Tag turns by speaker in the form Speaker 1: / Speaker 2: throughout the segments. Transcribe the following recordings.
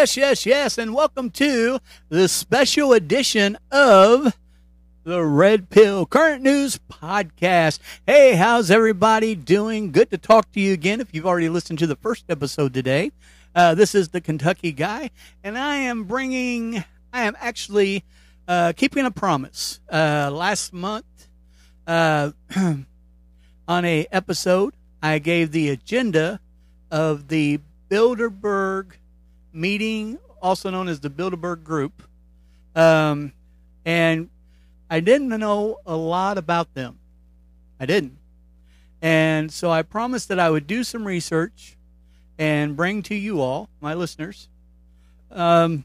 Speaker 1: Yes, yes, yes, and welcome to the special edition of the Red Pill Current News Podcast. Hey, how's everybody doing? Good to talk to you again. If you've already listened to the first episode today, uh, this is the Kentucky guy, and I am bringing, I am actually uh, keeping a promise. Uh, last month, uh, on a episode, I gave the agenda of the Bilderberg meeting, also known as the Bilderberg Group. Um, and I didn't know a lot about them. I didn't. And so I promised that I would do some research and bring to you all, my listeners, um,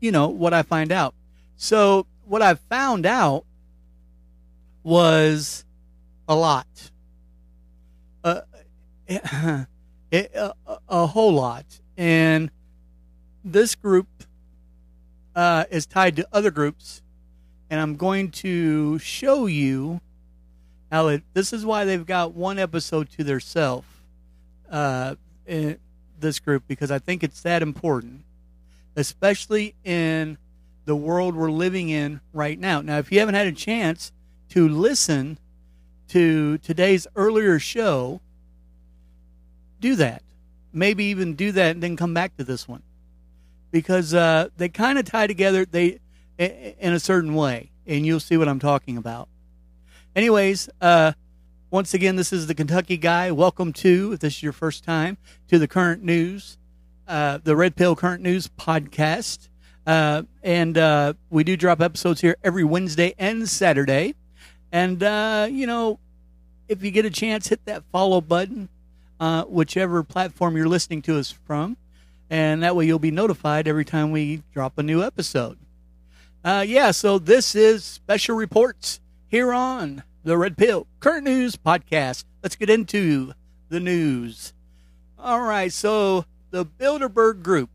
Speaker 1: you know, what I find out. So what I found out was a lot. Uh, a, a, a whole lot and this group uh, is tied to other groups, and I'm going to show you how it. This is why they've got one episode to their self. Uh, in this group because I think it's that important, especially in the world we're living in right now. Now, if you haven't had a chance to listen to today's earlier show, do that maybe even do that and then come back to this one. Because uh, they kind of tie together they in a certain way and you'll see what i'm talking about. Anyways uh, once again this is the kentucky guy. Welcome to if this is your first time to the current news uh, the red pill current news podcast. Uh, and uh, we do drop episodes here every wednesday and saturday. And uh, you know if you get a chance hit that follow button uh, whichever platform you're listening to us from. And that way you'll be notified every time we drop a new episode. Uh, yeah, so this is special reports here on the Red Pill Current News Podcast. Let's get into the news. All right, so the Bilderberg Group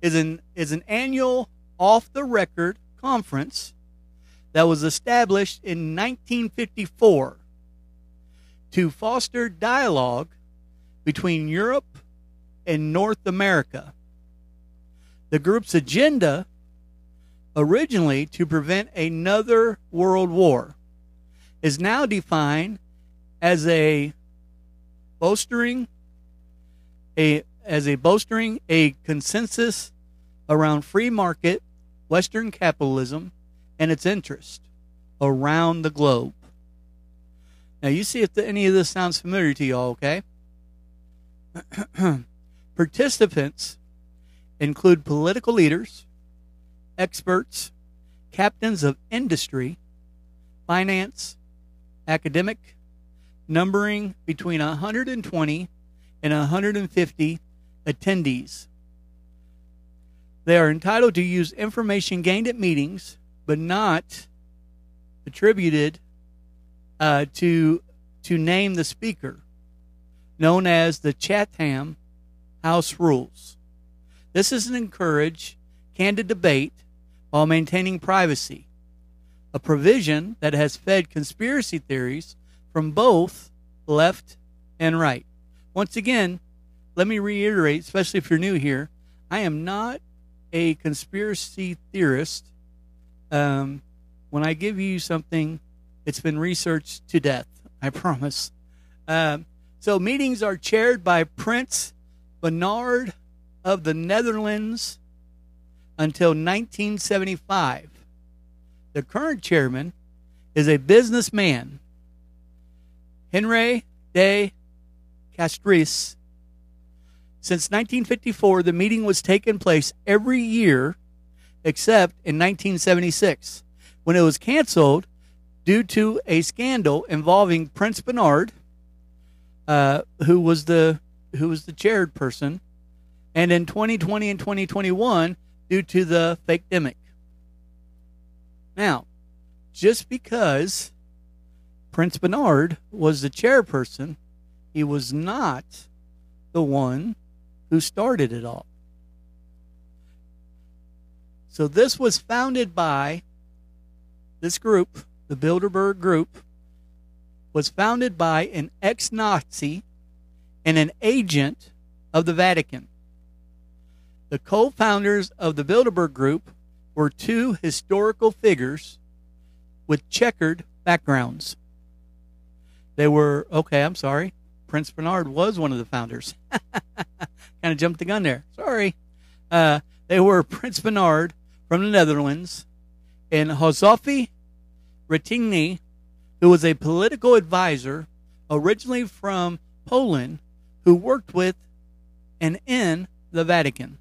Speaker 1: is an is an annual off the record conference that was established in 1954 to foster dialogue between Europe and North America. The group's agenda originally to prevent another world war is now defined as a bolstering a as a bolstering a consensus around free market Western capitalism and its interest around the globe. Now, you see if the, any of this sounds familiar to y'all, okay? Participants include political leaders, experts, captains of industry, finance, academic, numbering between 120 and 150 attendees. They are entitled to use information gained at meetings, but not attributed uh, to to name the speaker, known as the Chatham House Rules. This is an encourage candid debate while maintaining privacy, a provision that has fed conspiracy theories from both left and right. Once again, let me reiterate, especially if you're new here, I am not a conspiracy theorist. Um, when I give you something, it's been researched to death. I promise. Um, so meetings are chaired by Prince Bernhard of the Netherlands until 1975. The current chairman is a businessman, Henry de Castries. Since 1954, the meeting was taking place every year except in 1976 when it was canceled due to a scandal involving Prince Bernhard, uh, who was the who was the chaired person, and in 2020 and 2021 due to the fake demic. Now, just because Prince Bernhard was the chairperson, he was not the one who started it all. So this was founded by this group, the Bilderberg Group, was founded by an ex Nazi and an agent of the Vatican. The co founders of the Bilderberg Group were two historical figures with checkered backgrounds. They were, okay, I'm sorry. Prince Bernhard was one of the founders. kind of jumped the gun there. Sorry. Uh, they were Prince Bernhard from the Netherlands and Józef Retinger, who was a political advisor originally from Poland who worked with and in the Vatican.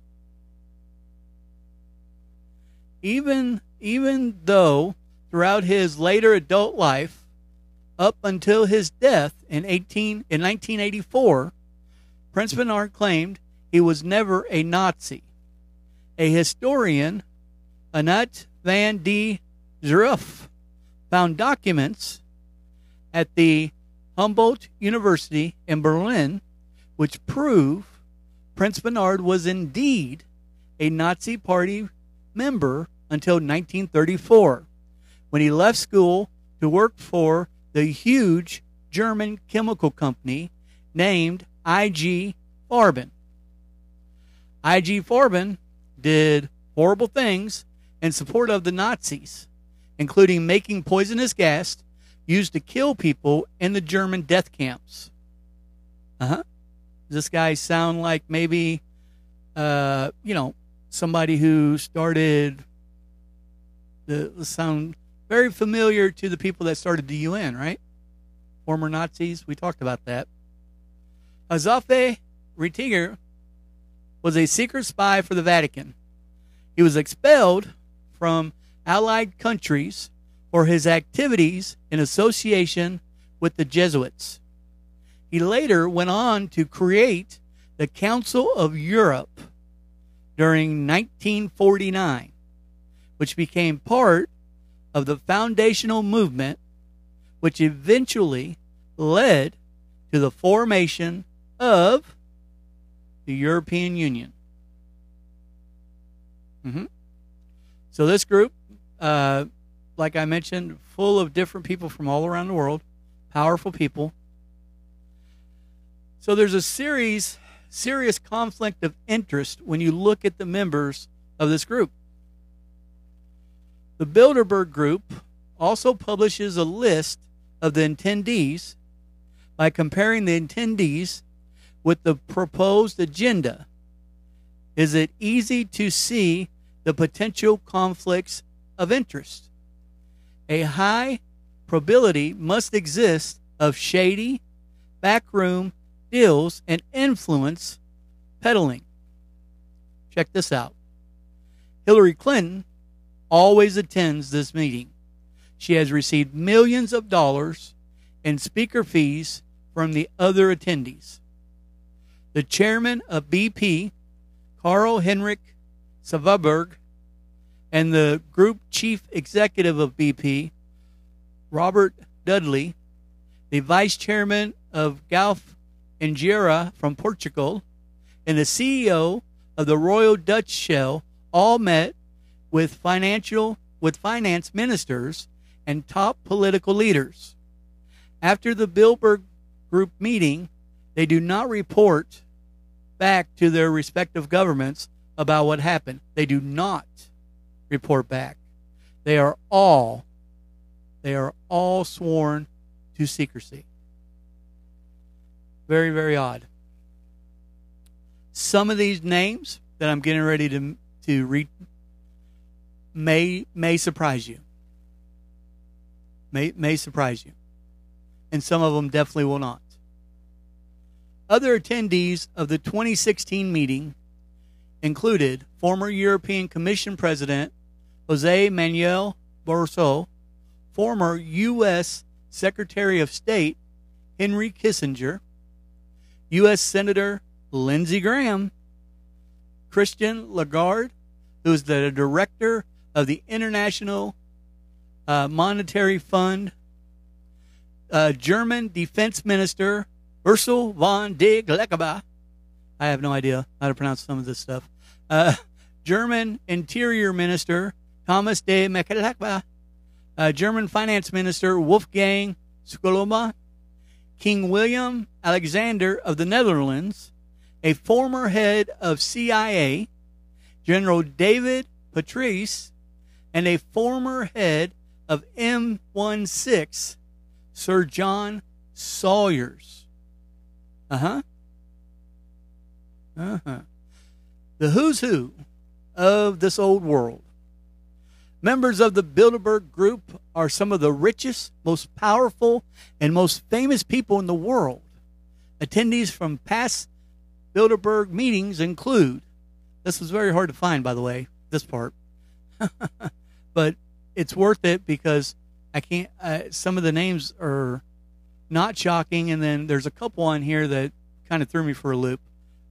Speaker 1: Even even though throughout his later adult life, up until his death in 18 in 1984, Prince Bernhard claimed he was never a Nazi. A historian, Annette van de Zeruf, found documents at the Humboldt University in Berlin which prove Prince Bernhard was indeed a Nazi Party member until 1934, when he left school to work for the huge German chemical company named IG Farben. IG Farben did horrible things in support of the Nazis, including making poisonous gas used to kill people in the German death camps. Uh huh. Does this guy sound like maybe, uh, you know, somebody who started the, the sound very familiar to the people that started the UN, right? Former Nazis. We talked about that. Józef Retinger was a secret spy for the Vatican. He was expelled from allied countries for his activities in association with the Jesuits. He later went on to create the Council of Europe during 1949, which became part of the foundational movement, which eventually led to the formation of the European Union. Mm-hmm. So this group, uh, like I mentioned, full of different people from all around the world, powerful people. So there's a series, serious conflict of interest when you look at the members of this group. The Bilderberg Group also publishes a list of the attendees by comparing the attendees with the proposed agenda, is it easy to see the potential conflicts of interest? A high probability must exist of shady, backroom deals and influence peddling. Check this out. Hillary Clinton always attends this meeting. She has received millions of dollars in speaker fees from the other attendees. The chairman of BP, Carl Henric Svanberg, and the group chief executive of BP, Robert Dudley, the vice chairman of Galp Energia from Portugal, and the CEO of the Royal Dutch Shell all met with financial with finance ministers and top political leaders. After the Bilderberg group meeting, they do not report back to their respective governments about what happened. They do not report back. They are all they are all sworn to secrecy. Very, very odd. Some of these names that I'm getting ready to to read may may surprise you. May may surprise you. And some of them definitely will not. Other attendees of the 2016 meeting included former European Commission President Jose Manuel Barroso, former U.S. Secretary of State Henry Kissinger, U.S. Senator Lindsey Graham, Christian Lagarde, who is the director of the International uh, Monetary Fund, uh, German Defense Minister Ursula von der Leyen. I have no idea how to pronounce some of this stuff. Uh, German Interior Minister Thomas de Maizière, uh, German Finance Minister Wolfgang Schäuble, King William Alexander of the Netherlands, a former head of CIA, General David Patrice, and a former head of MI6, Sir John Sawyers. Uh huh. Uh huh. The who's who of this old world. Members of the Bilderberg Group are some of the richest, most powerful, and most famous people in the world. Attendees from past Bilderberg meetings include this was very hard to find, by the way, this part, but it's worth it because I can't. Uh, some of the names are not shocking, and then there's a couple on here that kind of threw me for a loop.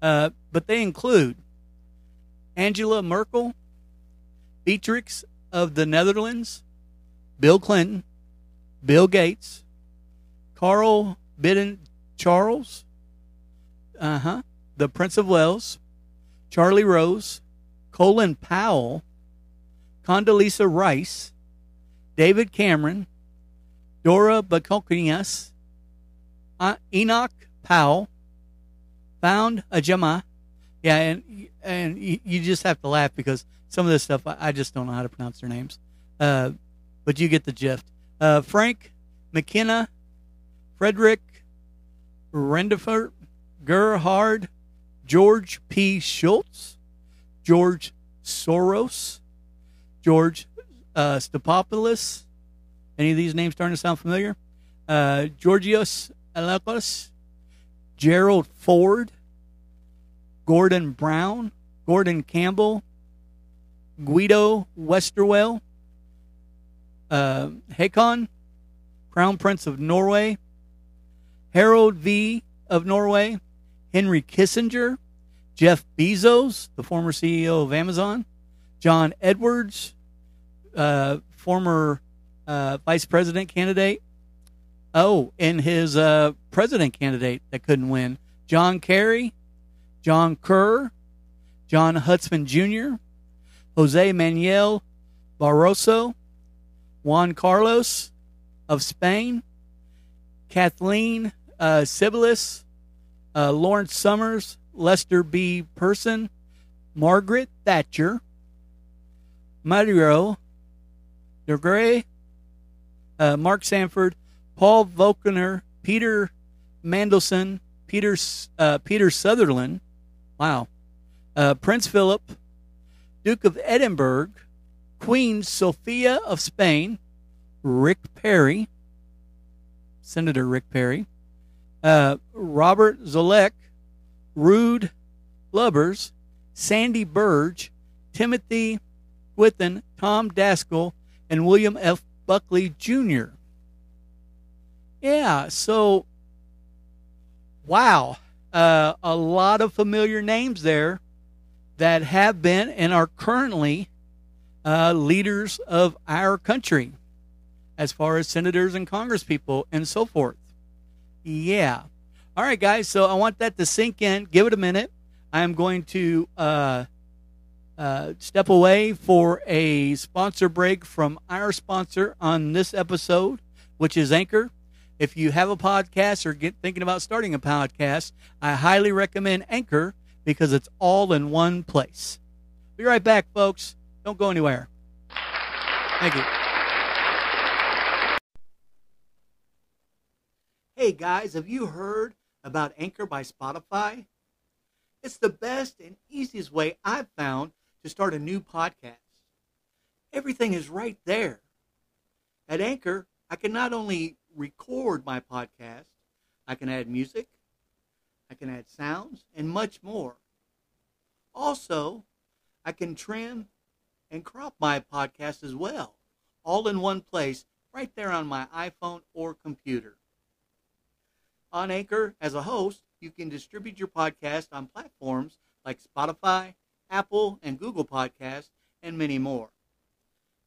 Speaker 1: Uh, but they include Angela Merkel, Beatrix of the Netherlands, Bill Clinton, Bill Gates, Carl Bidden Charles, uh huh, the Prince of Wales, Charlie Rose, Colin Powell, Condoleezza Rice, David Cameron, Dora Bakokias, uh, Enoch Powell, Found Ajama. Yeah, and and you just have to laugh because some of this stuff I, just don't know how to pronounce their names. Uh, but you get the gist. Uh, Frank McKenna, Frederick Rendefort, Gerhard, George P. Shultz, George Soros, George uh, Stepopoulos. Any of these names starting to sound familiar? Uh, Georgios Alakos, Gerald Ford, Gordon Brown, Gordon Campbell, Guido Westerwelle, uh, Hakon, Crown Prince of Norway, Harald V of Norway, Henry Kissinger, Jeff Bezos, the former CEO of Amazon, John Edwards, uh, former uh, vice president candidate. Oh, and his uh, president candidate that couldn't win, John Kerry, John Kerr, John Huntsman Jr., Jose Manuel Barroso, Juan Carlos of Spain, Kathleen uh, Sebelius, uh, Lawrence Summers, Lester B. Pearson, Margaret Thatcher, Mario Grey, uh, Mark Sanford, Paul Volcker, Peter Mandelson, Peter uh, Peter Sutherland, wow, uh, Prince Philip, Duke of Edinburgh, Queen Sophia of Spain, Rick Perry, Senator Rick Perry, uh, Robert Zoellick, Ruud Lubbers, Sandy Berger, Timothy Whitton, Tom Daschle, and William F. Buckley Jr. Yeah, so wow, uh, a lot of familiar names there that have been and are currently uh, leaders of our country as far as senators and congresspeople and so forth. Yeah. All right, guys. So I want that to sink in. Give it a minute. I am going to uh, uh, step away for a sponsor break from our sponsor on this episode, which is Anchor. If you have a podcast or get thinking about starting a podcast, I highly recommend Anchor because it's all in one place. Be right back, folks. Don't go anywhere. Thank you. Hey guys, have you heard about Anchor by Spotify? It's the best and easiest way I've found to start a new podcast. Everything is right there. At Anchor, I can not only record my podcast, I can add music, I can add sounds, and much more. Also, I can trim and crop my podcast as well, all in one place, right there on my iPhone or computer. On Anchor, as a host, you can distribute your podcast on platforms like Spotify, Apple, and Google Podcasts, and many more.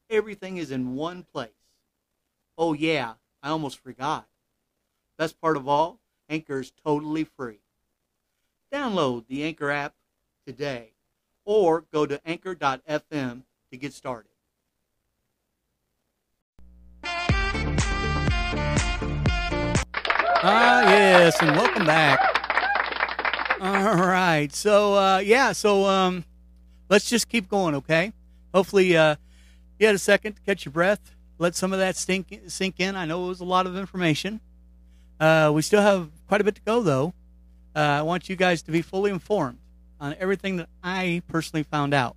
Speaker 1: Everything is in one place. Oh, yeah, I almost forgot. Best part of all, Anchor is totally free. Download the Anchor app today or go to anchor.fm to get started. Ah, yes, and welcome back. All right, so uh, yeah, so um, let's just keep going, okay? Hopefully, uh, you had a second to catch your breath, let some of that stink, sink in. I know it was a lot of information. Uh, we still have quite a bit to go, though. Uh, I want you guys to be fully informed on everything that I personally found out.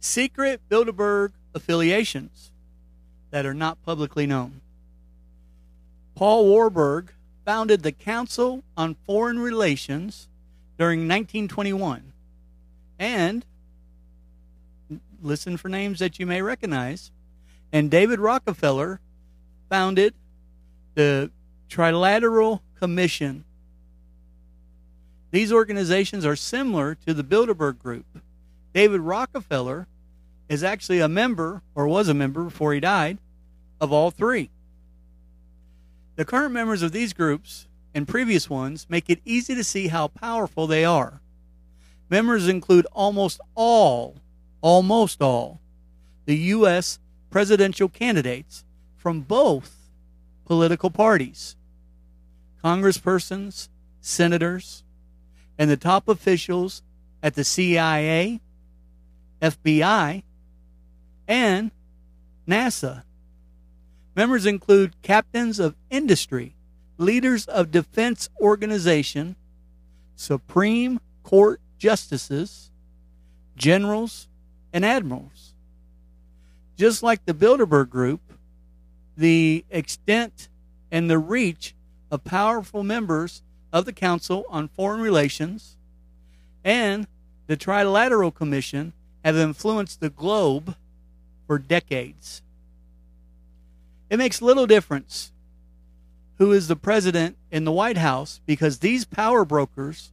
Speaker 1: Secret Bilderberg affiliations that are not publicly known. Paul Warburg founded the Council on Foreign Relations during 1921. And listen for names that you may recognize. And David Rockefeller founded the Trilateral Commission. These organizations are similar to the Bilderberg Group. David Rockefeller is actually a member, or was a member before he died, of all three. The current members of these groups and previous ones make it easy to see how powerful they are. Members include almost all, almost all, the U.S. presidential candidates from both political parties, congresspersons, senators, and the top officials at the CIA, FBI, and NASA. Members include captains of industry, leaders of defense organization, Supreme Court justices, generals, and admirals. Just like the Bilderberg Group, the extent and the reach of powerful members of the Council on Foreign Relations and the Trilateral Commission have influenced the globe for decades. It makes little difference who is the president in the White House because these power brokers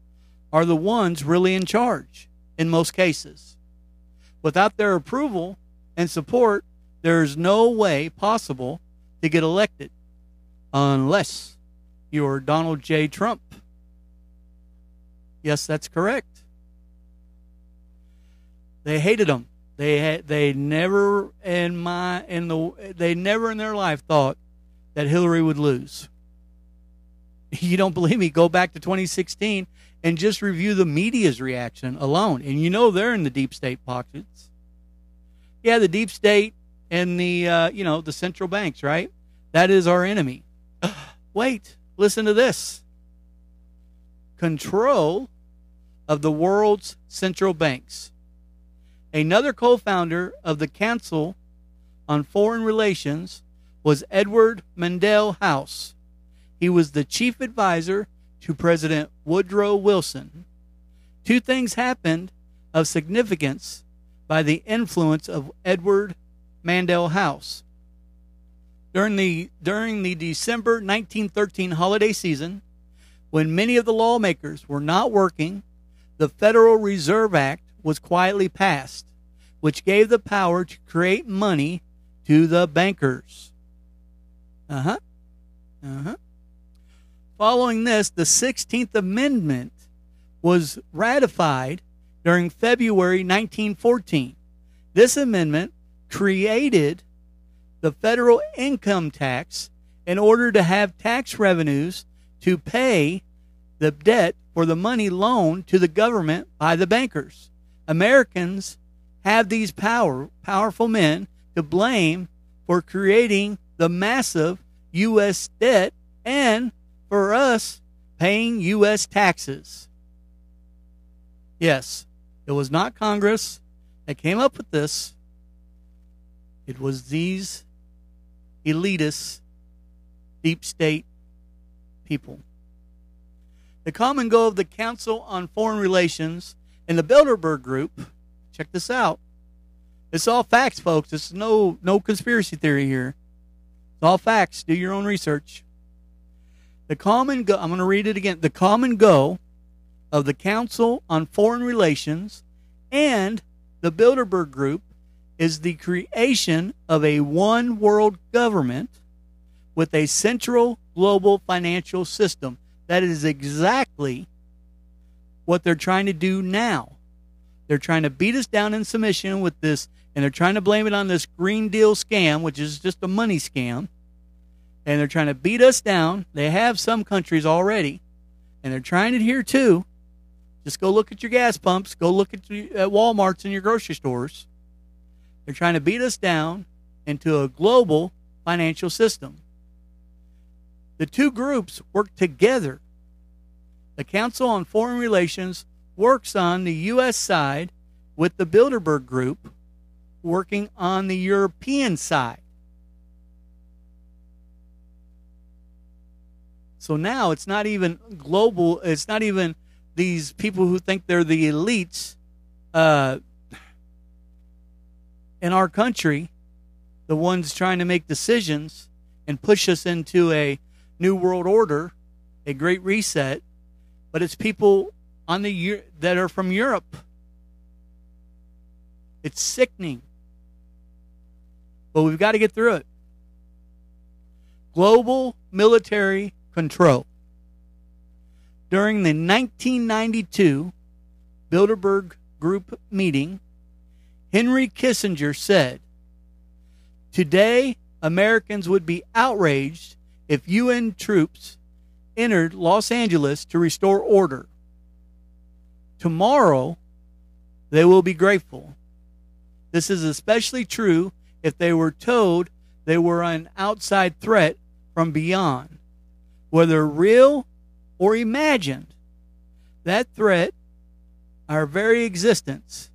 Speaker 1: are the ones really in charge in most cases. Without their approval and support, there is no way possible to get elected unless you're Donald J. Trump. Yes, that's correct. They hated him. They had, they never in my in the they never in their life thought that Hillary would lose. You don't believe me? Go back to 2016 and just review the media's reaction alone, and you know they're in the deep state pockets. Yeah, the deep state and the uh, you know the central banks, right? That is our enemy. Wait, listen to this control of the world's central banks. Another co founder of the Council on Foreign Relations was Edward Mandell House. He was the chief advisor to President Woodrow Wilson. Two things happened of significance by the influence of Edward Mandell House. During the, during the December 1913 holiday season, when many of the lawmakers were not working, the Federal Reserve Act was quietly passed, which gave the power to create money to the bankers. Uh huh. Uh huh. Following this, the 16th Amendment was ratified during February 1914. This amendment created the federal income tax in order to have tax revenues to pay the debt for the money loaned to the government by the bankers. Americans have these power powerful men to blame for creating the massive US debt and for us paying US taxes. Yes, it was not Congress that came up with this. It was these elitist, deep state people. The common goal of the Council on Foreign Relations and the Bilderberg Group, check this out. It's all facts, folks. It's no no conspiracy theory here. It's all facts. Do your own research. The common go I'm going to read it again. The common goal of the Council on Foreign Relations and the Bilderberg Group is the creation of a one world government with a central global financial system. That is exactly what they're trying to do now. They're trying to beat us down in submission with this, and they're trying to blame it on this Green Deal scam, which is just a money scam. And they're trying to beat us down. They have some countries already, and they're trying it here too. Just go look at your gas pumps, go look at, at Walmarts and your grocery stores they're trying to beat us down into a global financial system. The two groups work together. The Council on Foreign Relations works on the U.S. side with the Bilderberg Group working on the European side. So now it's not even global, it's not even these people who think they're the elites uh, in our country, the ones trying to make decisions and push us into a new world order, a great reset, but it's people on the that are from Europe. It's sickening. But we've got to get through it. Global military control. During the 1992 Bilderberg Group meeting, Henry Kissinger said, Today, Americans would be outraged if UN troops entered Los Angeles to restore order. Tomorrow, they will be grateful. This is especially true if they were told they were an outside threat from beyond, whether real or imagined. That threat, our very existence,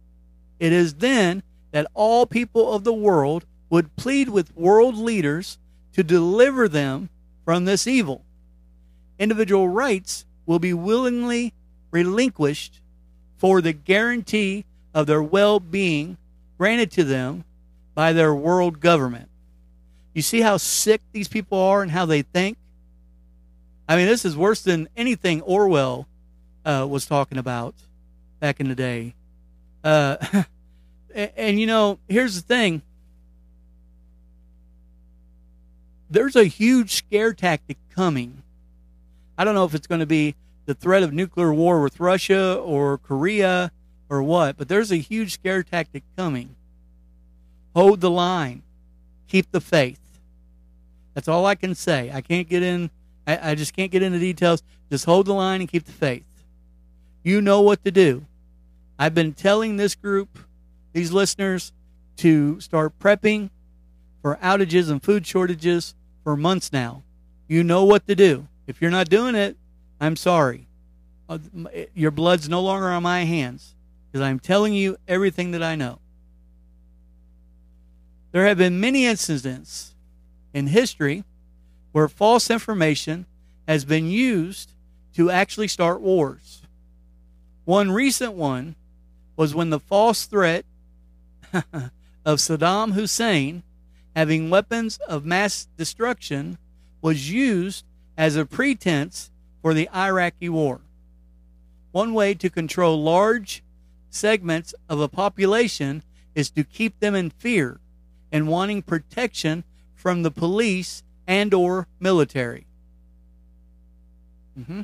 Speaker 1: it is then that all people of the world would plead with world leaders to deliver them from this evil. Individual rights will be willingly relinquished for the guarantee of their well being granted to them by their world government. You see how sick these people are and how they think? I mean, this is worse than anything Orwell uh, was talking about back in the day. Uh, and, and, you know, here's the thing there's a huge scare tactic coming. I don't know if it's going to be the threat of nuclear war with Russia or Korea or what, but there's a huge scare tactic coming. Hold the line, keep the faith. That's all I can say. I can't get in, I, I just can't get into details. Just hold the line and keep the faith. You know what to do. I've been telling this group, these listeners, to start prepping for outages and food shortages for months now. You know what to do. If you're not doing it, I'm sorry. Uh, your blood's no longer on my hands because I'm telling you everything that I know. There have been many incidents in history where false information has been used to actually start wars. One recent one was when the false threat of Saddam Hussein having weapons of mass destruction was used as a pretense for the Iraqi war. One way to control large segments of a population is to keep them in fear and wanting protection from the police and or military. Mm-hmm.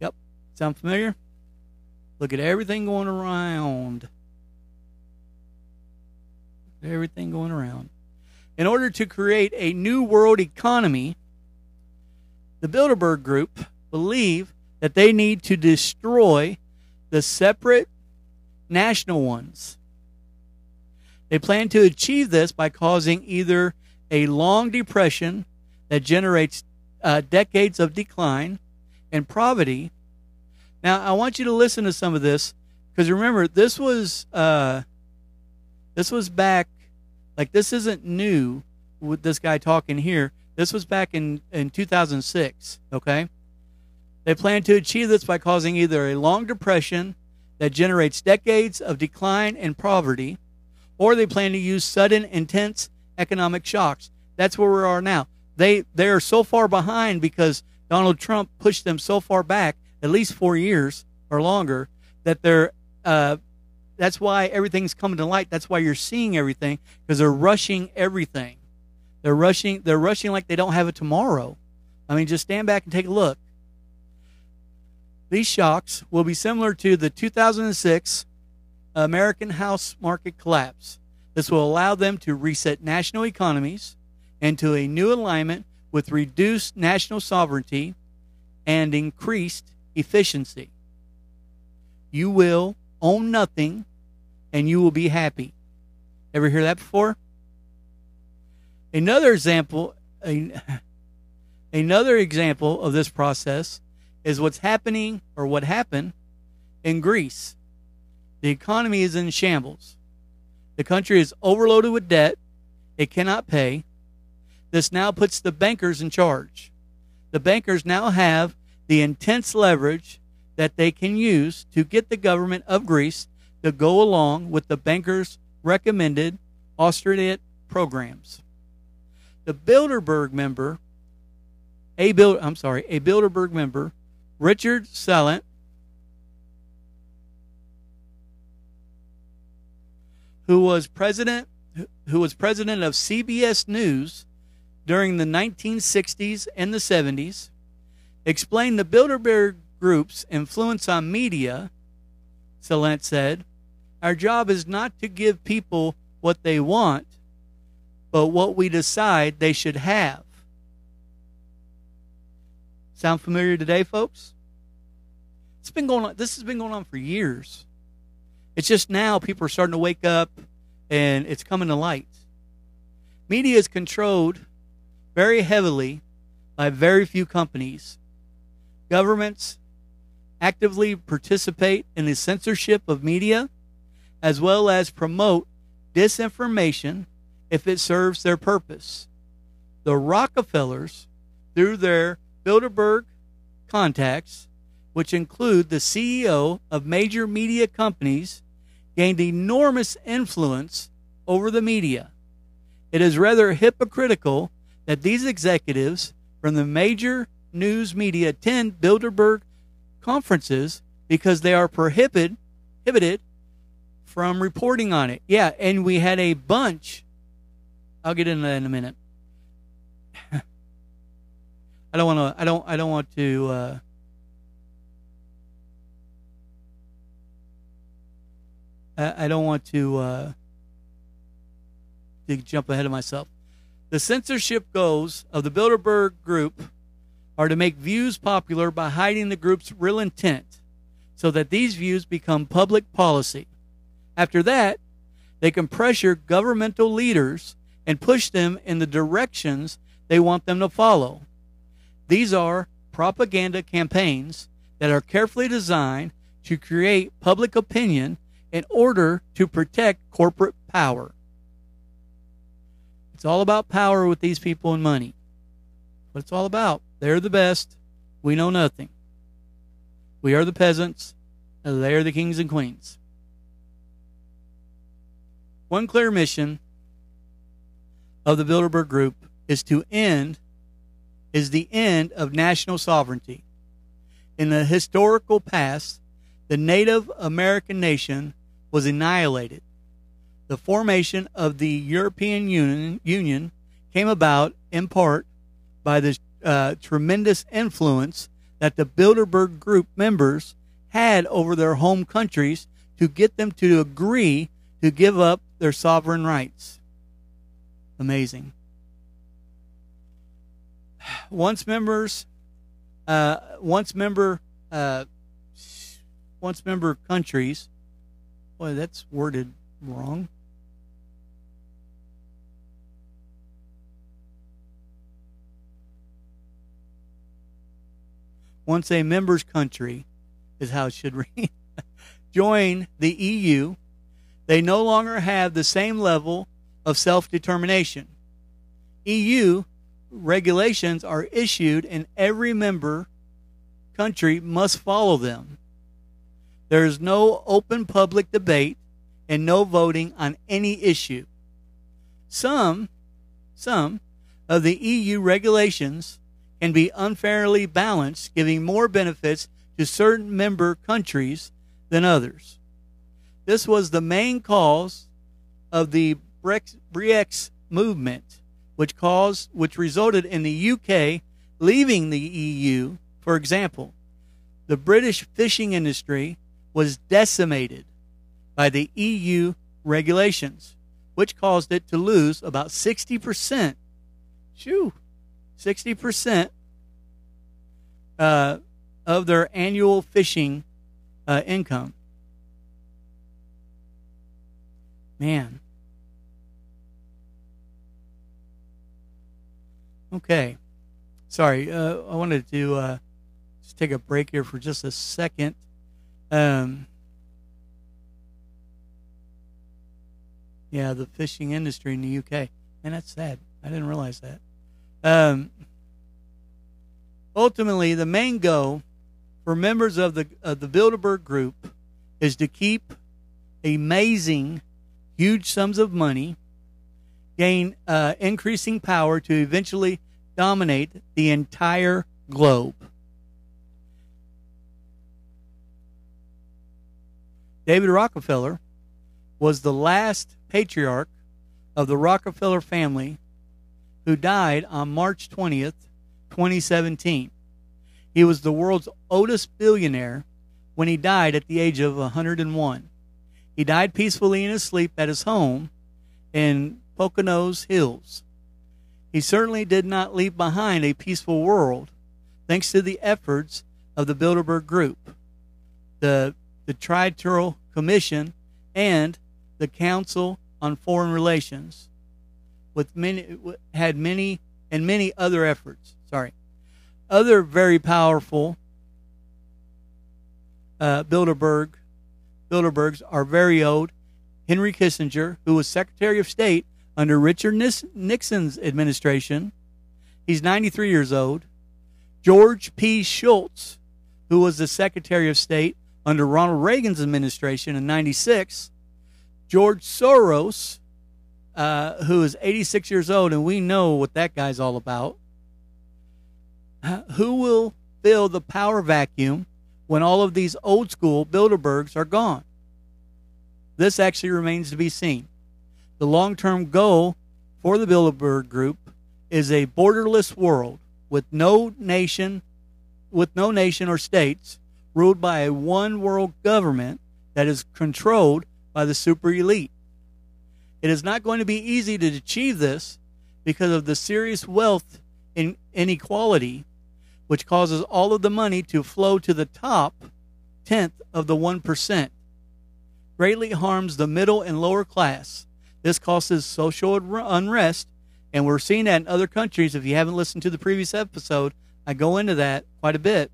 Speaker 1: Yep. Sound familiar? Look at everything going around. Everything going around. In order to create a new world economy, the Bilderberg Group believe that they need to destroy the separate national ones. They plan to achieve this by causing either a long depression that generates uh, decades of decline and poverty. Now, I want you to listen to some of this because remember, this was uh, this was back like this isn't new with this guy talking here. This was back in in 2006. Okay, they plan to achieve this by causing either a long depression that generates decades of decline and poverty, or they plan to use sudden, intense economic shocks. That's where we are now. They they are so far behind because Donald Trump pushed them so far back, at least four years or longer, that they're. Uh, that's why everything's coming to light. That's why you're seeing everything because they're rushing everything. They're rushing. They're rushing like they don't have a tomorrow. I mean, just stand back and take a look. These shocks will be similar to the 2006 American house market collapse. This will allow them to reset national economies into a new alignment with reduced national sovereignty and increased efficiency. You will own nothing and you will be happy. Ever hear that before? Another example, another example of this process is what's happening or what happened in Greece. The economy is in shambles. The country is overloaded with debt. It cannot pay. This now puts the bankers in charge. The bankers now have the intense leverage that they can use to get the government of Greece to go along with the bankers' recommended austerity programs. The Bilderberg member, a Bild, I'm sorry, a Bilderberg member, Richard Salant, who was president who was president of CBS News during the 1960s and the 70s, explained the Bilderberg Group's influence on media. Salant said, Our job is not to give people what they want, but what we decide they should have. Sound familiar today, folks? It's been going on this has been going on for years. It's just now people are starting to wake up and it's coming to light. Media is controlled very heavily by very few companies. Governments actively participate in the censorship of media as well as promote disinformation if it serves their purpose. The Rockefellers, through their Bilderberg contacts, which include the CEO of major media companies, gained enormous influence over the media. It is rather hypocritical that these executives from the major news media attend Bilderberg conferences because they are prohibited, prohibited from reporting on it. Yeah, and we had a bunch. I'll get into that in a minute. I don't want to. I don't. I don't want to. Uh, I, don't want to, uh, to jump ahead of myself. The censorship goals of the Bilderberg Group are to make views popular by hiding the group's real intent so that these views become public policy. After that, they can pressure governmental leaders and push them in the directions they want them to follow. These are propaganda campaigns that are carefully designed to create public opinion in order to protect corporate power. It's all about power with these people and money. What it's all about. They're the best. We know nothing. We are the peasants. And they are the kings and queens. One clear mission of the Bilderberg Group is to end is the end of national sovereignty. In the historical past, the Native American nation was annihilated. The formation of the European Union, came about in part by the uh, tremendous influence that the Bilderberg Group members had over their home countries to get them to agree to give up their sovereign rights. Amazing. Once members, uh, once member, uh, once member countries. That's worded wrong. Once a member's country is how it should read. Join the EU, they no longer have the same level of self determination. EU regulations are issued, and every member country must follow them. There is no open public debate and no voting on any issue. Some, some of the EU regulations can be unfairly balanced, giving more benefits to certain member countries than others. This was the main cause of the Brexit movement, which caused, which resulted in the UK leaving the EU. For example, the British fishing industry was decimated by the EU regulations, which caused it to lose about 60%. Shoo, 60% uh, of their annual fishing uh, income. Man. Okay. Sorry, uh, I wanted to uh, just take a break here for just a second. Um, yeah, the fishing industry in the UK. And that's sad. I didn't realize that. Um, ultimately, the main goal for members of the of the Bilderberg Group is to keep amazing, huge sums of money, gain uh, increasing power to eventually dominate the entire globe. David Rockefeller was the last patriarch of the Rockefeller family who died on March 20th, 2017. He was the world's oldest billionaire when he died at the age of 101. He died peacefully in his sleep at his home in Pocantico Hills. He certainly did not leave behind a peaceful world thanks to the efforts of the Bilderberg Group, the, the Trilateral Commission, and the Council on Foreign Relations, with many had many and many other efforts. Sorry. Other very powerful uh, Bilderberg Bilderbergs are very old. Henry Kissinger, who was Secretary of State under Richard Nixon's administration, he's 93 years old. George P. Shultz, who was the Secretary of State under Ronald Reagan's administration in 96. George Soros, uh, who is 86 years old, and we know what that guy's all about who will fill the power vacuum when all of these old school Bilderbergs are gone? This actually remains to be seen. The long term goal for the Bilderberg Group is a borderless world with no nation with no nation or states ruled by a one world government that is controlled by the super elite. It is not going to be easy to achieve this because of the serious wealth inequality which causes all of the money to flow to the top tenth of the 1%. Greatly harms the middle and lower class. This causes social unrest, and we're seeing that in other countries. If you haven't listened to the previous episode, I go into that quite a bit.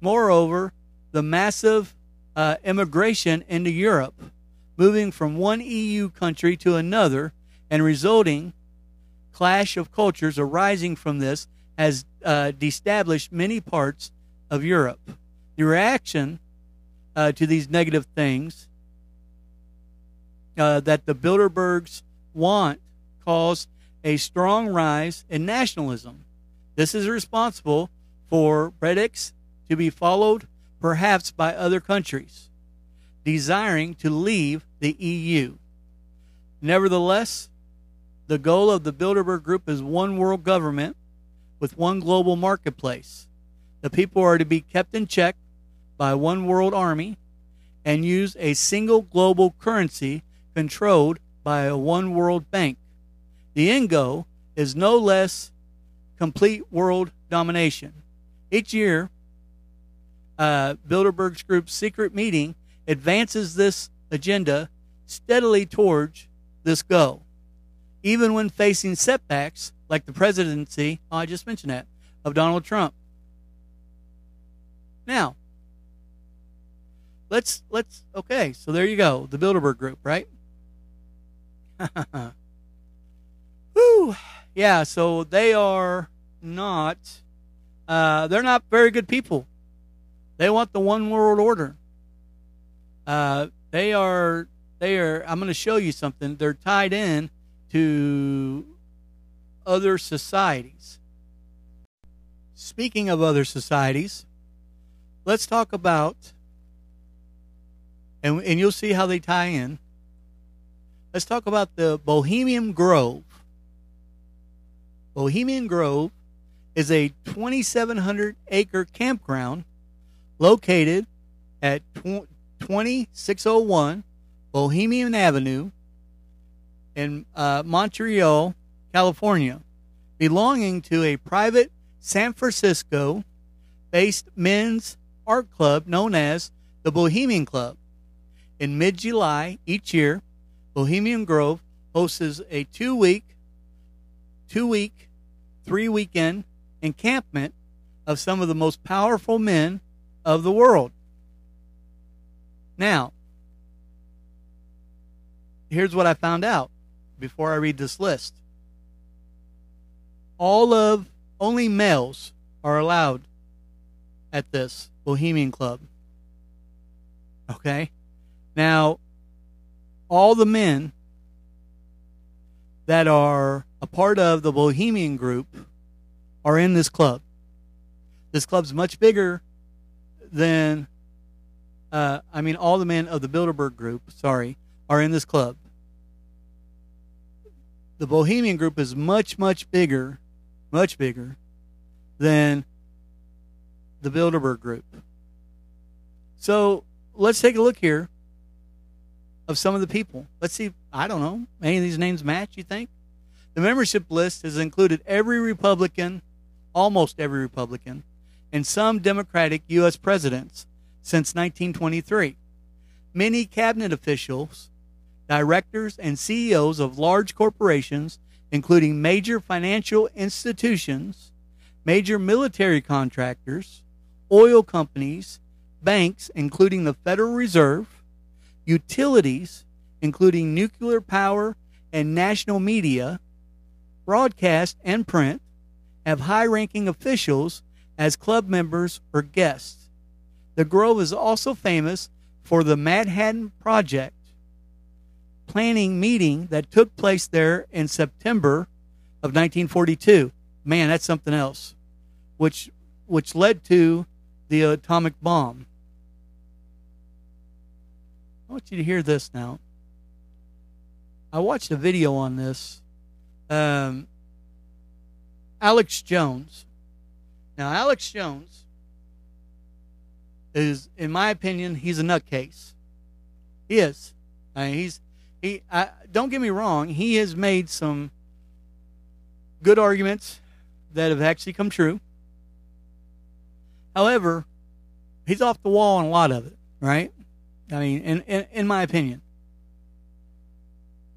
Speaker 1: Moreover, the massive uh, immigration into Europe, moving from one EU country to another, and resulting clash of cultures arising from this has uh, destablished many parts of Europe. The reaction uh, to these negative things uh, that the Bilderbergs want caused a strong rise in nationalism. This is responsible for Brexit to be followed perhaps by other countries desiring to leave the EU. Nevertheless, the goal of the Bilderberg Group is one world government with one global marketplace. The people are to be kept in check by one world army and use a single global currency controlled by a one world bank. The end goal is no less complete world domination. Each year, uh, Bilderberg's group's secret meeting advances this agenda steadily towards this goal, even when facing setbacks like the presidency, oh, I just mentioned that, of Donald Trump. Now, let's let's okay, so there you go, the Bilderberg group, right? Whew. Yeah, so they are not uh, they're not very good people. They want the one world order. Uh, they are they are I'm going to show you something. They're tied in to other societies. Speaking of other societies, let's talk about and and you'll see how they tie in. Let's talk about the Bohemian Grove. Bohemian Grove is a 2,700 acre campground located at 2601 Bohemian Avenue in uh, Monte Rio, California, belonging to a private San Francisco based men's art club known as the Bohemian Club. In mid July each year, Bohemian Grove hosts a two week, two week, three weekend encampment of some of the most powerful men of the world. Now, here's what I found out before I read this list. All of only males are allowed at this Bohemian Club. Okay? Now, all the men that are a part of the Bohemian group are in this club. This club's much bigger than, uh, I mean, all the men of the Bilderberg group, sorry, are in this club. The Bohemian group is much, much bigger, much bigger than the Bilderberg group. So let's take a look here of some of the people. Let's see, I don't know, any of these names match, you think? The membership list has included every Republican almost every Republican, and some Democratic U.S. presidents since 1923. Many cabinet officials, directors, and CEOs of large corporations, including major financial institutions, major military contractors, oil companies, banks, including the Federal Reserve, utilities, including nuclear power and national media, broadcast and print, have high ranking officials as club members or guests. The Grove is also famous for the Manhattan Project planning meeting that took place there in September of 1942. Man, that's something else, which which led to the atomic bomb. I want you to hear this now. I watched a video on this. Um, Alex Jones. Now, Alex Jones is, in my opinion, he's a nutcase. He is. I mean, he's he. I, don't get me wrong. He has made some good arguments that have actually come true. However, he's off the wall on a lot of it, right? I mean, in, in, in my opinion.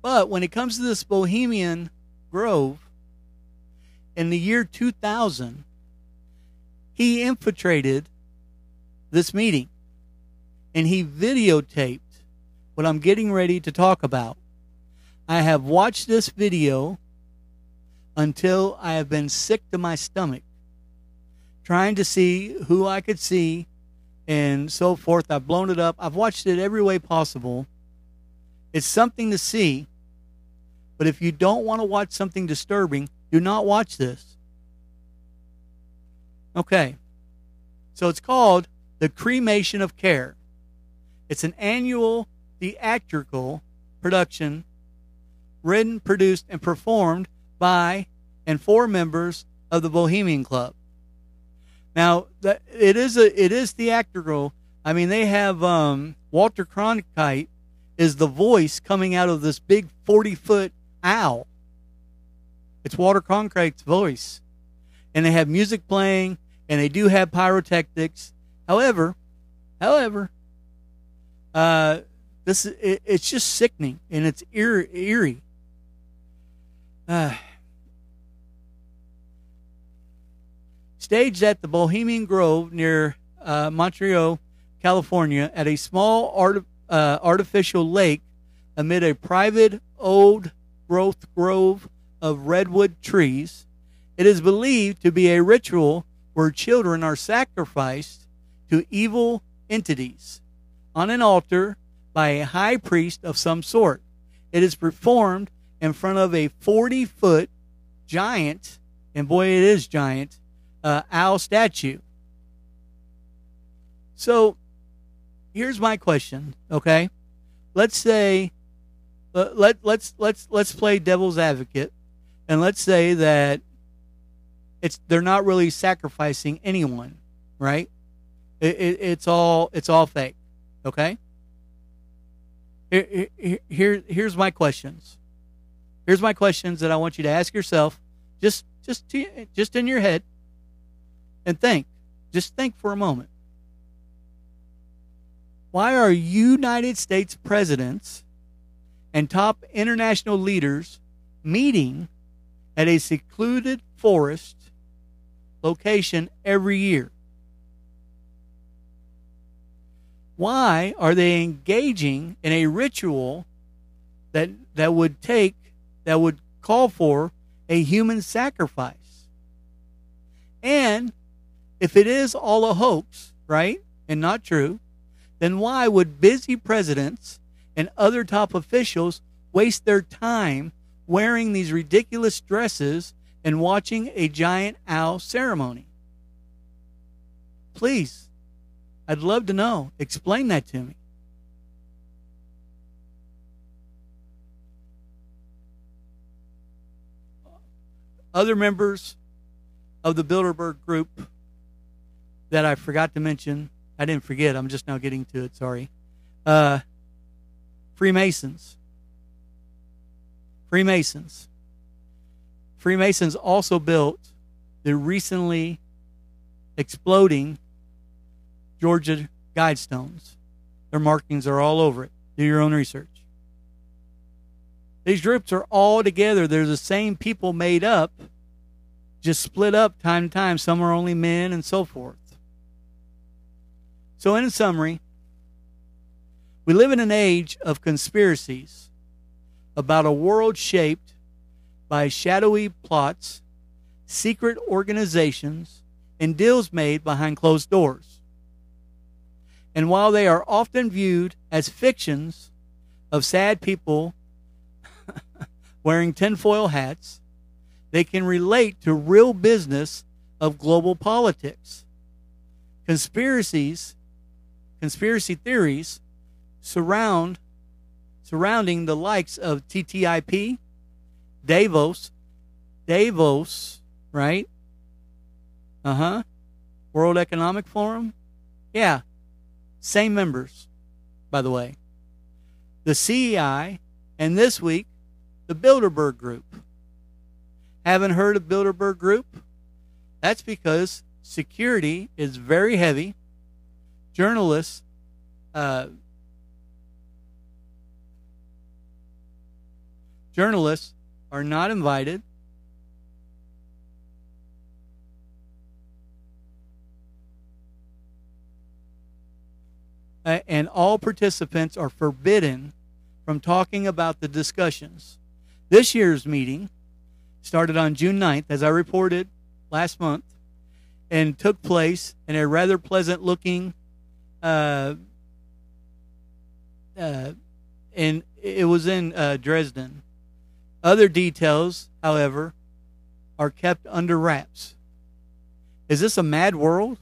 Speaker 1: But when it comes to this Bohemian Grove, in the year 2000, he infiltrated this meeting and he videotaped what I'm getting ready to talk about. I have watched this video until I have been sick to my stomach, trying to see who I could see and so forth. I've blown it up. I've watched it every way possible. It's something to see, but if you don't want to watch something disturbing, do not watch this. Okay. So it's called The Cremation of Care. It's an annual theatrical production written, produced, and performed by and for members of the Bohemian Club. Now, it is a it is theatrical. I mean, they have um, Walter Cronkite is the voice coming out of this big forty foot owl. It's Walter Cronkite's voice, and they have music playing, and they do have pyrotechnics. However, however, uh, this it, it's just sickening and it's eerie. Uh, staged at the Bohemian Grove near uh, Monte Rio, California, at a small art, uh, artificial lake amid a private old growth grove of redwood trees. It is believed to be a ritual where children are sacrificed to evil entities on an altar by a high priest of some sort. It is performed in front of a 40 foot giant, and boy, it is giant, uh, owl statue. So here's my question, okay? Let's say uh, let let's let's let's play devil's advocate and let's say that it's they're not really sacrificing anyone, right? It, it, it's all it's all fake, okay? Here, here here's my questions. Here's my questions that I want you to ask yourself, just just to, just in your head and think. Just think for a moment. Why are United States presidents and top international leaders meeting at a secluded forest location every year? Why are they engaging in a ritual that that would take that would call for a human sacrifice? And if it is all a hoax, right, and not true, then why would busy presidents and other top officials waste their time wearing these ridiculous dresses and watching a giant owl ceremony? Please, I'd love to know. Explain that to me. Other members of the Bilderberg Group that I forgot to mention. I didn't forget. I'm just now getting to it. Sorry. Uh, Freemasons. Freemasons. Freemasons also built the recently exploding Georgia Guidestones. Their markings are all over it. Do your own research. These groups are all together. They're the same people made up, just split up time to time. Some are only men and so forth. So, in summary, we live in an age of conspiracies about a world shaped by shadowy plots, secret organizations, and deals made behind closed doors. And while they are often viewed as fictions of sad people wearing tinfoil hats, they can relate to real business of global politics. Conspiracies conspiracy theories surround surrounding the likes of TTIP, Davos, Davos, right? Uh huh. World Economic Forum. Yeah. Same members, by the way. The CEI, and this week, the Bilderberg Group. Haven't heard of Bilderberg Group? That's because security is very heavy journalists uh, journalists are not invited. Uh, and all participants are forbidden from talking about the discussions. This year's meeting started on June 9th, as I reported last month, and took place in a rather pleasant looking uh, uh, and it was in uh, Dresden. Other details, however, are kept under wraps. Is this a mad world?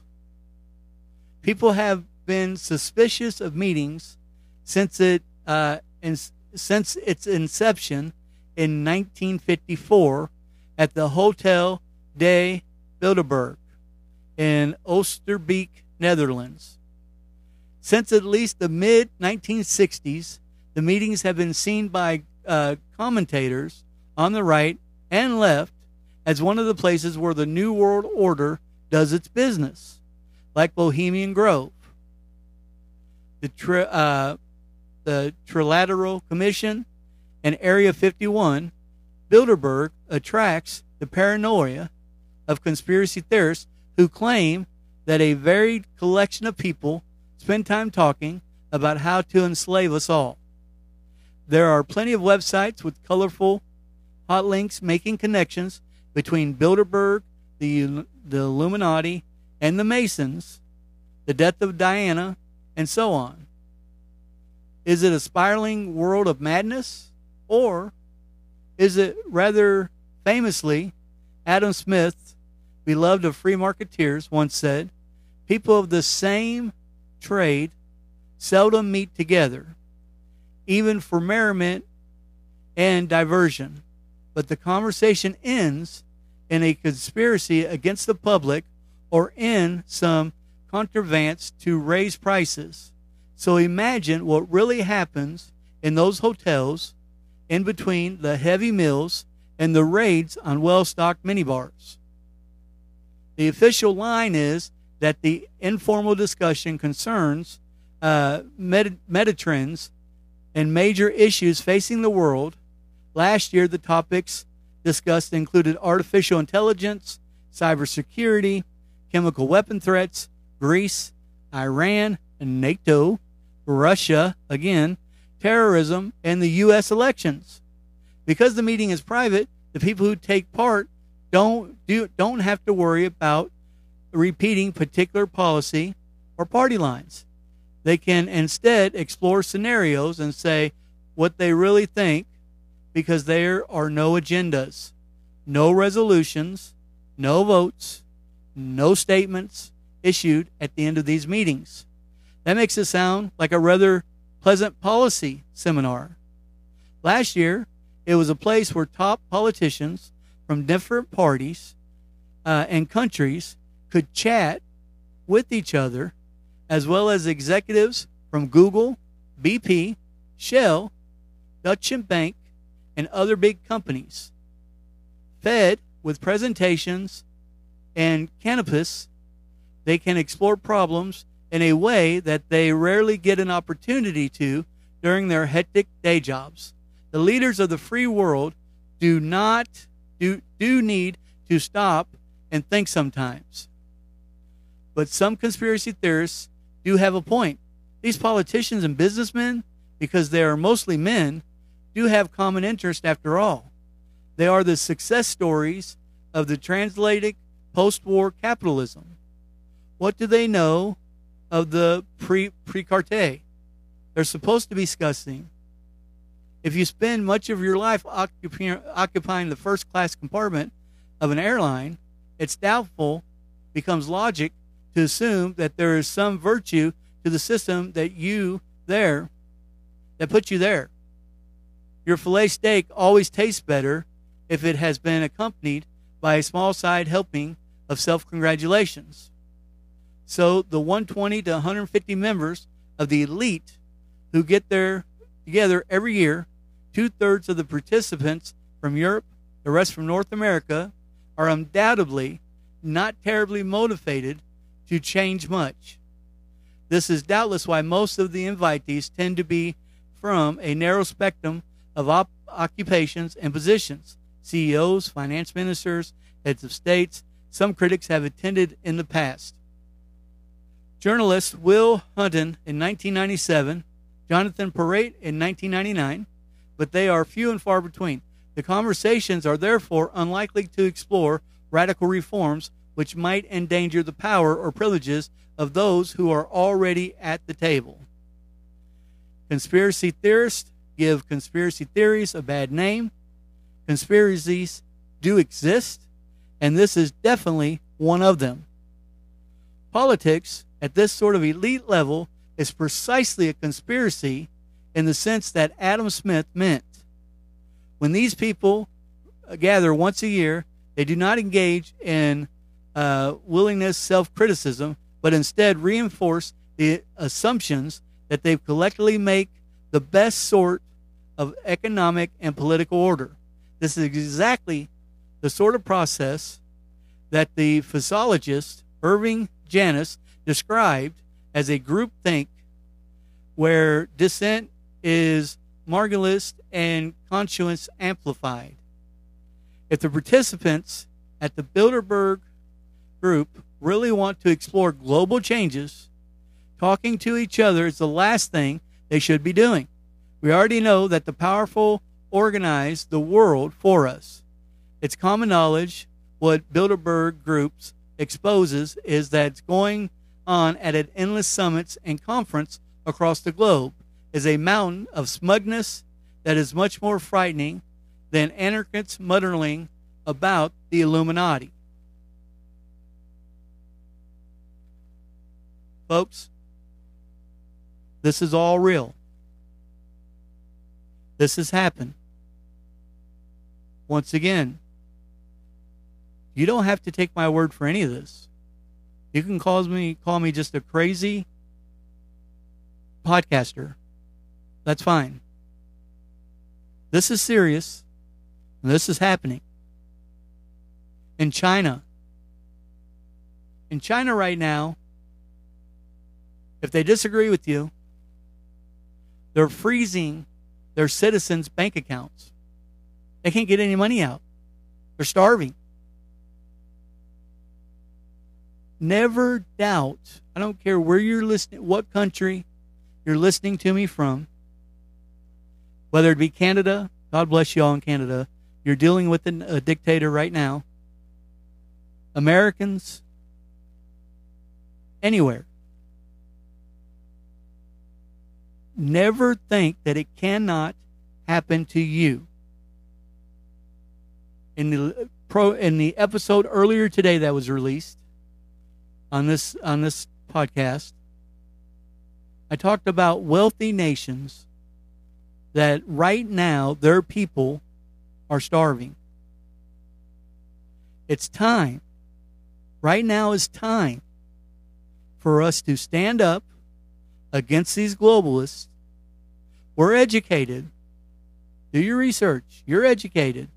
Speaker 1: People have been suspicious of meetings since it uh, in, since its inception in 1954 at the Hotel de Bilderberg in Oosterbeek, Netherlands. Since at least the mid 1960s, the meetings have been seen by uh, commentators on the right and left as one of the places where the New World Order does its business, like Bohemian Grove. The, tri- uh, the Trilateral Commission and Area 51, Bilderberg attracts the paranoia of conspiracy theorists who claim that a varied collection of people spend time talking about how to enslave us all. There are plenty of websites with colorful hot links making connections between Bilderberg, the, the Illuminati, and the Masons, the death of Diana, and so on. Is it a spiraling world of madness? Or is it rather famously Adam Smith, beloved of free marketeers, once said, people of the same trade seldom meet together, even for merriment and diversion. But the conversation ends in a conspiracy against the public or in some contrivance to raise prices. So imagine what really happens in those hotels in between the heavy meals and the raids on well stocked minibars. The official line is that the informal discussion concerns uh, meta, metatrends and major issues facing the world. Last year, the topics discussed included artificial intelligence, cybersecurity, chemical weapon threats, Greece, Iran, and NATO, Russia, again, terrorism, and the U.S. elections. Because the meeting is private, the people who take part don't do don't have to worry about repeating particular policy or party lines. They can instead explore scenarios and say what they really think because there are no agendas, no resolutions, no votes, no statements issued at the end of these meetings. That makes it sound like a rather pleasant policy seminar. Last year, it was a place where top politicians from different parties uh, and countries could chat with each other, as well as executives from Google, BP, Shell, Deutsche Bank, and other big companies. Fed with presentations and canapés, they can explore problems in a way that they rarely get an opportunity to during their hectic day jobs. The leaders of the free world do not do, do need to stop and think sometimes. But some conspiracy theorists do have a point. These politicians and businessmen, because they are mostly men, do have common interest after all. They are the success stories of the transatlantic post war capitalism. What do they know of the pre carte. They're supposed to be discussing. If you spend much of your life occupying the first class compartment of an airline, it's doubtful, becomes logic to assume that there is some virtue to the system that you there that put you there. Your filet steak always tastes better if it has been accompanied by a small side helping of self congratulations. So the 120 to 150 members of the elite who get there together every year, two thirds of the participants from Europe, the rest from North America, are undoubtedly not terribly motivated to change much. This is doubtless why most of the invitees tend to be from a narrow spectrum of op- occupations and positions CEOs, finance ministers, heads of states. Some critics have attended in the past. Journalist Will Hutton in 1997, Jonathon Porritt in 1999, but they are few and far between. The conversations are therefore unlikely to explore radical reforms which might endanger the power or privileges of those who are already at the table. Conspiracy theorists give conspiracy theories a bad name. Conspiracies do exist, and this is definitely one of them. Politics at this sort of elite level is precisely a conspiracy in the sense that Adam Smith meant. When these people gather once a year, they do not engage in uh, willingness, self criticism, but instead reinforce the assumptions that they collectively make the best sort of economic and political order. This is exactly the sort of process that the physiologist Irving Janis described as a group think where dissent is marginalist and conscience amplified. If the participants at the Bilderberg group really want to explore global changes, talking to each other is the last thing they should be doing. We already know that the powerful organize the world for us. It's common knowledge what Bilderberg groups exposes is that it's going on at an endless summits and conference across the globe is a mountain of smugness that is much more frightening than anarchists muttering about the Illuminati. Folks, this is all real. This has happened. Once again, you don't have to take my word for any of this. You can call me call me just a crazy podcaster. That's fine. This is serious. This is happening. In China. In China right now, if they disagree with you, they're freezing their citizens' bank accounts. They can't get any money out. They're starving. Never doubt, I don't care where you're listening, what country you're listening to me from, whether it be Canada, God bless you all in Canada, you're dealing with a dictator right now, Americans, anywhere. Never think that it cannot happen to you. In the pro in the episode earlier today that was released on this on this podcast, I talked about wealthy nations that right now their people are starving. It's time. Right now is time for us to stand up against these globalists. We're educated. Do your research. You're educated.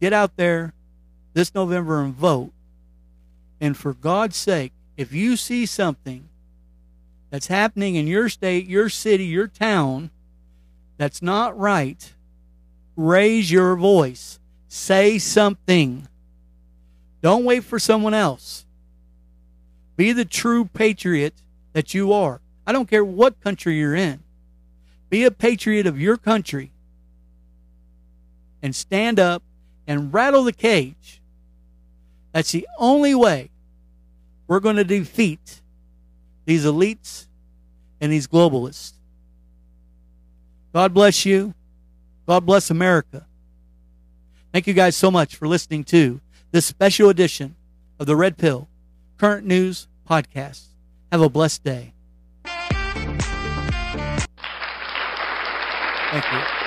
Speaker 1: Get out there this November and vote. And for God's sake, if you see something that's happening in your state, your city, your town that's not right, raise your voice. Say something. Don't wait for someone else. Be the true patriot that you are. I don't care what country you're in. Be a patriot of your country and stand up and rattle the cage. That's the only way we're going to defeat these elites and these globalists. God bless you. God bless America. Thank you guys so much for listening to this special edition of the Red Pill Current News Podcast. Have a blessed day. Thank you.